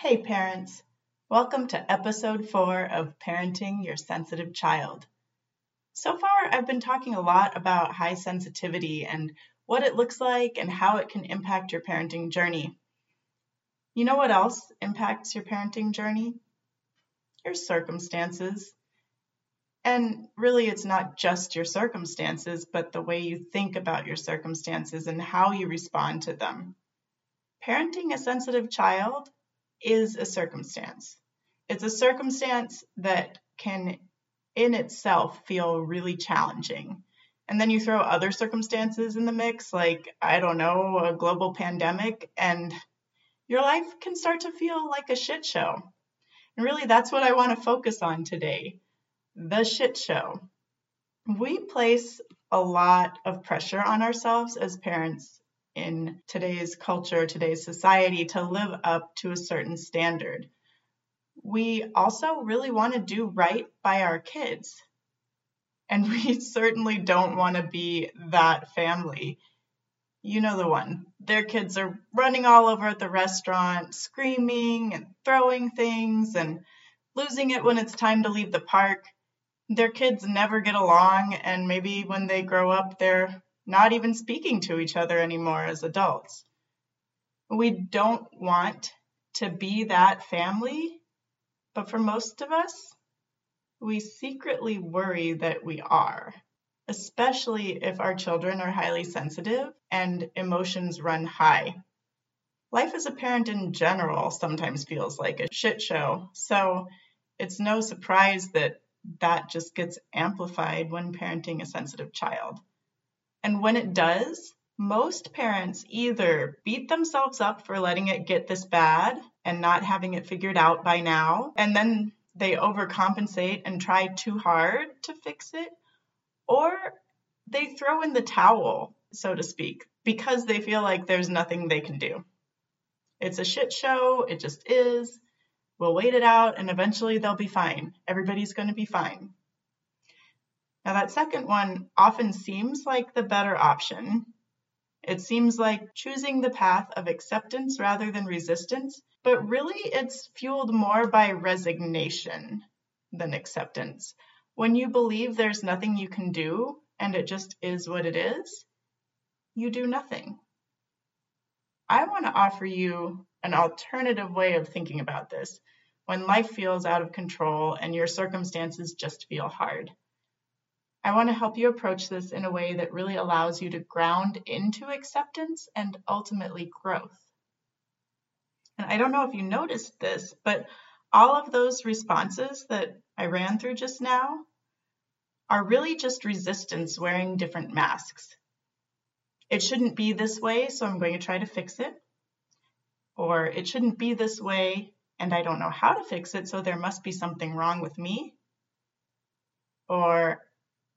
Hey, parents. Welcome to episode four of Parenting Your Sensitive Child. So far, I've been talking a lot about high sensitivity and what it looks like and how it can impact your parenting journey. You know what else impacts your parenting journey? Your circumstances. And really, it's not just your circumstances, but the way you think about your circumstances and how you respond to them. Parenting a sensitive child is a circumstance. It's a circumstance that can in itself feel really challenging. And then you throw other circumstances in the mix, like, I don't know, a global pandemic, and your life can start to feel like a shit show. And really, that's what I want to focus on today the shit show. We place a lot of pressure on ourselves as parents in today's culture, today's society, to live up to a certain standard. We also really want to do right by our kids. And we certainly don't want to be that family. You know the one. Their kids are running all over at the restaurant, screaming and throwing things and losing it when it's time to leave the park. Their kids never get along, and maybe when they grow up, they're not even speaking to each other anymore as adults. We don't want to be that family, but for most of us, we secretly worry that we are, especially if our children are highly sensitive and emotions run high. Life as a parent in general sometimes feels like a shit show, so it's no surprise that that just gets amplified when parenting a sensitive child. And when it does, most parents either beat themselves up for letting it get this bad and not having it figured out by now, and then they overcompensate and try too hard to fix it, or they throw in the towel, so to speak, because they feel like there's nothing they can do. It's a shit show, it just is. We'll wait it out and eventually they'll be fine. Everybody's going to be fine. Now, that second one often seems like the better option. It seems like choosing the path of acceptance rather than resistance, but really it's fueled more by resignation than acceptance. When you believe there's nothing you can do and it just is what it is, you do nothing. I want to offer you an alternative way of thinking about this when life feels out of control and your circumstances just feel hard. I want to help you approach this in a way that really allows you to ground into acceptance and ultimately growth. And I don't know if you noticed this, but all of those responses that I ran through just now are really just resistance wearing different masks. It shouldn't be this way, so I'm going to try to fix it. Or it shouldn't be this way, and I don't know how to fix it, so there must be something wrong with me. Or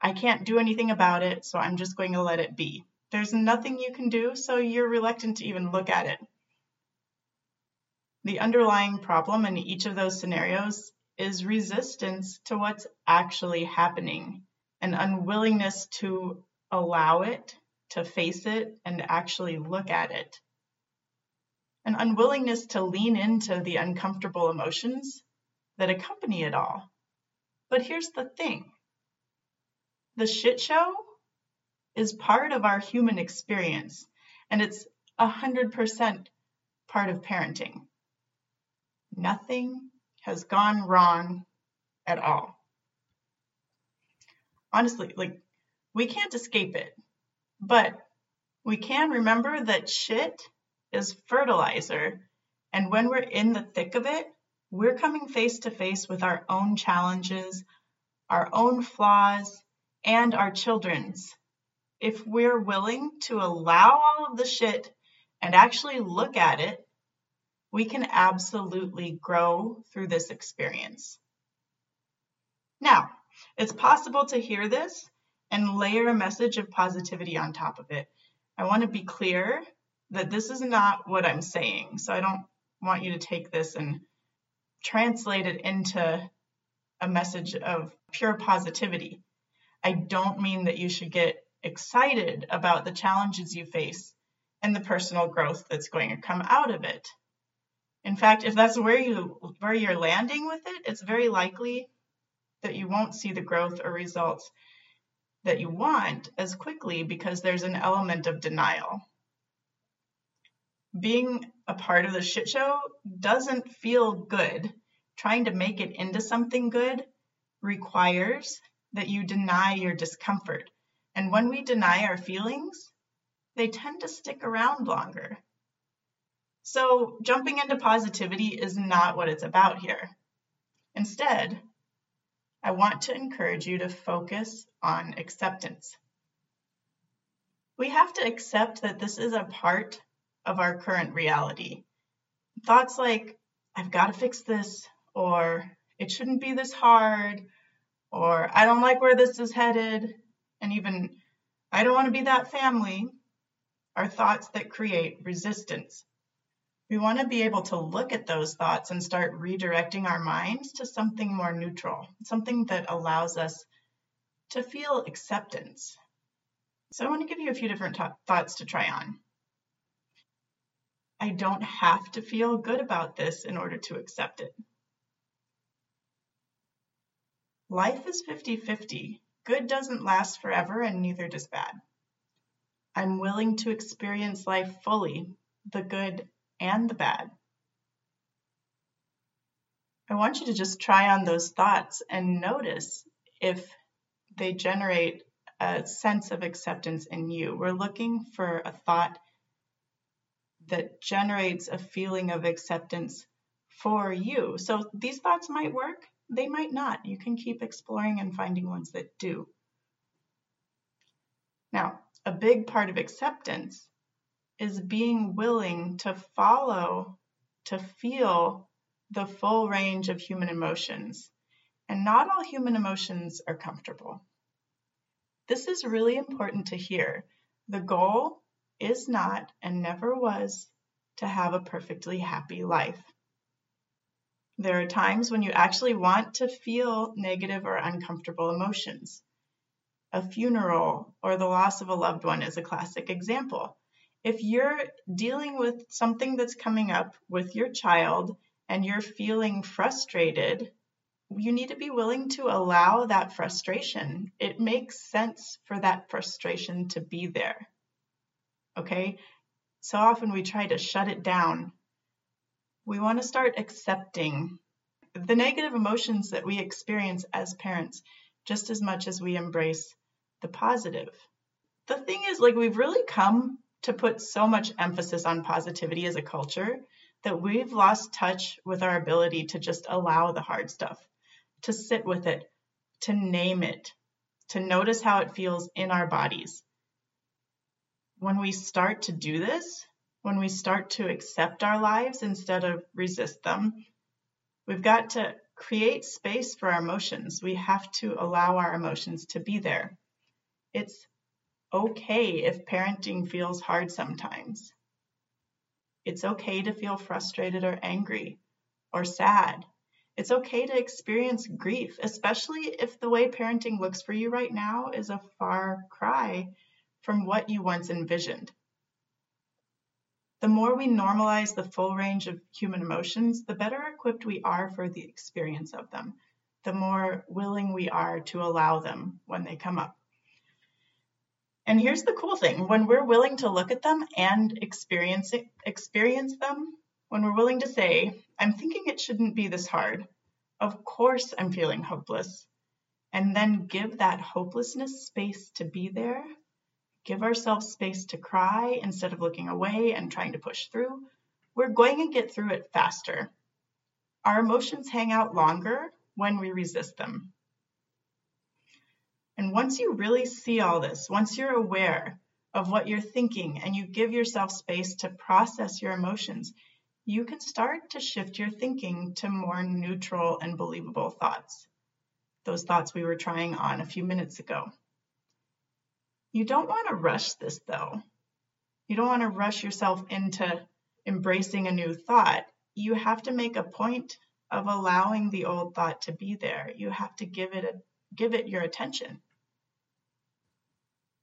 I can't do anything about it, so I'm just going to let it be. There's nothing you can do, so you're reluctant to even look at it. The underlying problem in each of those scenarios is resistance to what's actually happening, an unwillingness to allow it, to face it, and actually look at it. An unwillingness to lean into the uncomfortable emotions that accompany it all. But here's the thing the shit show is part of our human experience, and it's 100% part of parenting. Nothing has gone wrong at all. Honestly, like, we can't escape it, but we can remember that shit is fertilizer, and when we're in the thick of it, we're coming face to face with our own challenges, our own flaws, and our children's if we're willing to allow all of the shit and actually look at it, we can absolutely grow through this experience. Now, it's possible to hear this and layer a message of positivity on top of it. I want to be clear that this is not what I'm saying. So I don't want you to take this and translate it into a message of pure positivity. I don't mean that you should get excited about the challenges you face and the personal growth that's going to come out of it. In fact, if that's where you where you're landing with it, it's very likely that you won't see the growth or results that you want as quickly because there's an element of denial. Being a part of the shit show doesn't feel good. Trying to make it into something good requires that you deny your discomfort. And when we deny our feelings, they tend to stick around longer. So, jumping into positivity is not what it's about here. Instead, I want to encourage you to focus on acceptance. We have to accept that this is a part of our current reality. Thoughts like, I've got to fix this, or it shouldn't be this hard, or I don't like where this is headed, and even I don't want to be that family are thoughts that create resistance. We want to be able to look at those thoughts and start redirecting our minds to something more neutral, something that allows us to feel acceptance. So, I want to give you a few different t- thoughts to try on. I don't have to feel good about this in order to accept it. Life is 50 50. Good doesn't last forever, and neither does bad. I'm willing to experience life fully, the good and the bad. I want you to just try on those thoughts and notice if they generate a sense of acceptance in you. We're looking for a thought that generates a feeling of acceptance for you. So these thoughts might work, they might not. You can keep exploring and finding ones that do. Now, a big part of acceptance is being willing to follow, to feel the full range of human emotions. And not all human emotions are comfortable. This is really important to hear. The goal is not and never was to have a perfectly happy life. There are times when you actually want to feel negative or uncomfortable emotions. A funeral or the loss of a loved one is a classic example. If you're dealing with something that's coming up with your child and you're feeling frustrated, you need to be willing to allow that frustration. It makes sense for that frustration to be there. Okay? So often we try to shut it down we want to start accepting the negative emotions that we experience as parents just as much as we embrace the positive. The thing is, like, we've really come to put so much emphasis on positivity as a culture that we've lost touch with our ability to just allow the hard stuff, to sit with it, to name it, to notice how it feels in our bodies. When we start to do this, when we start to accept our lives instead of resist them. We've got to create space for our emotions. We have to allow our emotions to be there. It's okay if parenting feels hard sometimes. It's okay to feel frustrated or angry or sad. It's okay to experience grief, especially if the way parenting looks for you right now is a far cry from what you once envisioned. The more we normalize the full range of human emotions, the better equipped we are for the experience of them, the more willing we are to allow them when they come up. And here's the cool thing when we're willing to look at them and experience, it, experience them, when we're willing to say, I'm thinking it shouldn't be this hard, of course I'm feeling hopeless, and then give that hopelessness space to be there, give ourselves space to cry instead of looking away and trying to push through, we're going to get through it faster. Our emotions hang out longer when we resist them. And once you really see all this, once you're aware, of what you're thinking and you give yourself space to process your emotions, you can start to shift your thinking to more neutral and believable thoughts. Those thoughts we were trying on a few minutes ago. You don't want to rush this though. You don't want to rush yourself into embracing a new thought. You have to make a point of allowing the old thought to be there. You have to give it a, give it your attention.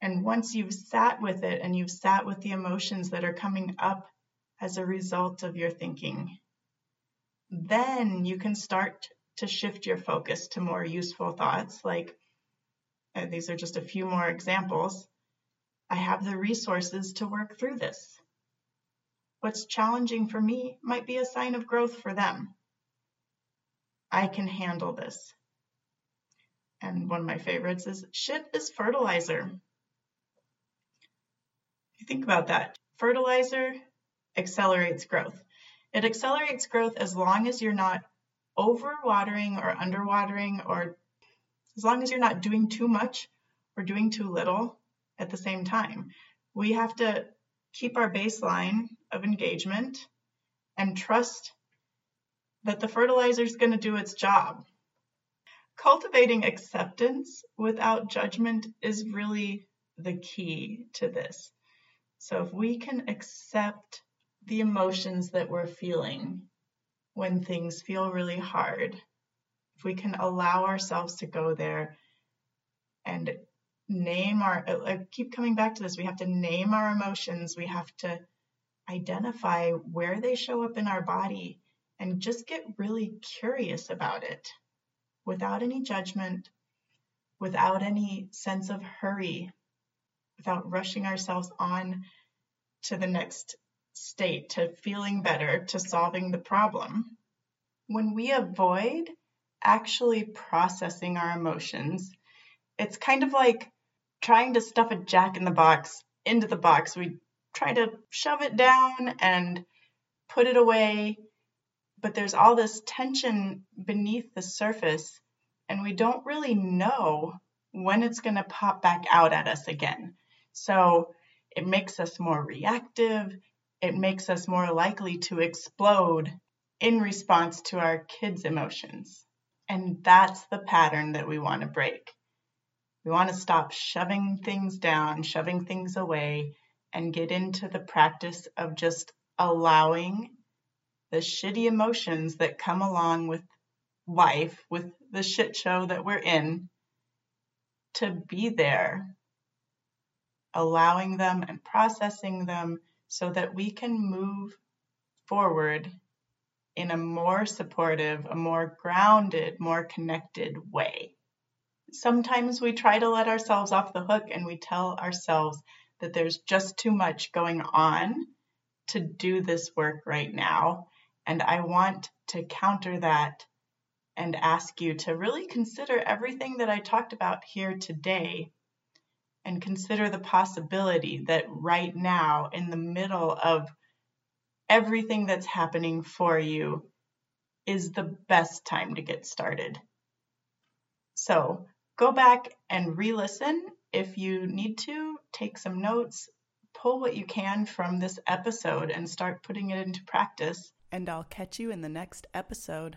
And once you've sat with it and you've sat with the emotions that are coming up as a result of your thinking, then you can start to shift your focus to more useful thoughts like Uh, these are just a few more examples. I have the resources to work through this. What's challenging for me might be a sign of growth for them. I can handle this. And one of my favorites is shit is fertilizer. You think about that, fertilizer accelerates growth. It accelerates growth as long as you're not overwatering or underwatering, or as long as you're not doing too much or doing too little at the same time. We have to keep our baseline of engagement and trust that the fertilizer is going to do its job. Cultivating acceptance without judgment is really the key to this. So, if we can accept the emotions that we're feeling when things feel really hard, if we can allow ourselves to go there and name our, I keep coming back to this, we have to name our emotions, we have to identify where they show up in our body and just get really curious about it without any judgment, without any sense of hurry, without rushing ourselves on to the next state, to feeling better, to solving the problem. When we avoid actually processing our emotions, it's kind of like trying to stuff a jack in the box into the box. We try to shove it down and put it away but there's all this tension beneath the surface, and we don't really know when it's going to pop back out at us again. So it makes us more reactive, it makes us more likely to explode in response to our kids' emotions. And that's the pattern that we want to break. We want to stop shoving things down, shoving things away, and get into the practice of just allowing the shitty emotions that come along with life, with the shit show that we're in, to be there, allowing them and processing them so that we can move forward in a more supportive, a more grounded, more connected way. Sometimes we try to let ourselves off the hook and we tell ourselves that there's just too much going on to do this work right now and I want to counter that and ask you to really consider everything that I talked about here today and consider the possibility that right now, in the middle of everything that's happening for you, is the best time to get started. So go back and re listen if you need to, take some notes, pull what you can from this episode and start putting it into practice and I'll catch you in the next episode.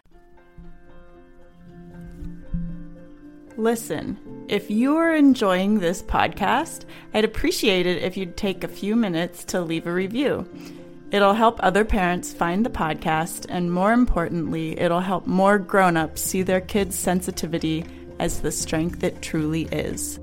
Listen, if you are enjoying this podcast, I'd appreciate it if you'd take a few minutes to leave a review. It'll help other parents find the podcast, and more importantly, it'll help more grown ups see their kids' sensitivity as the strength it truly is.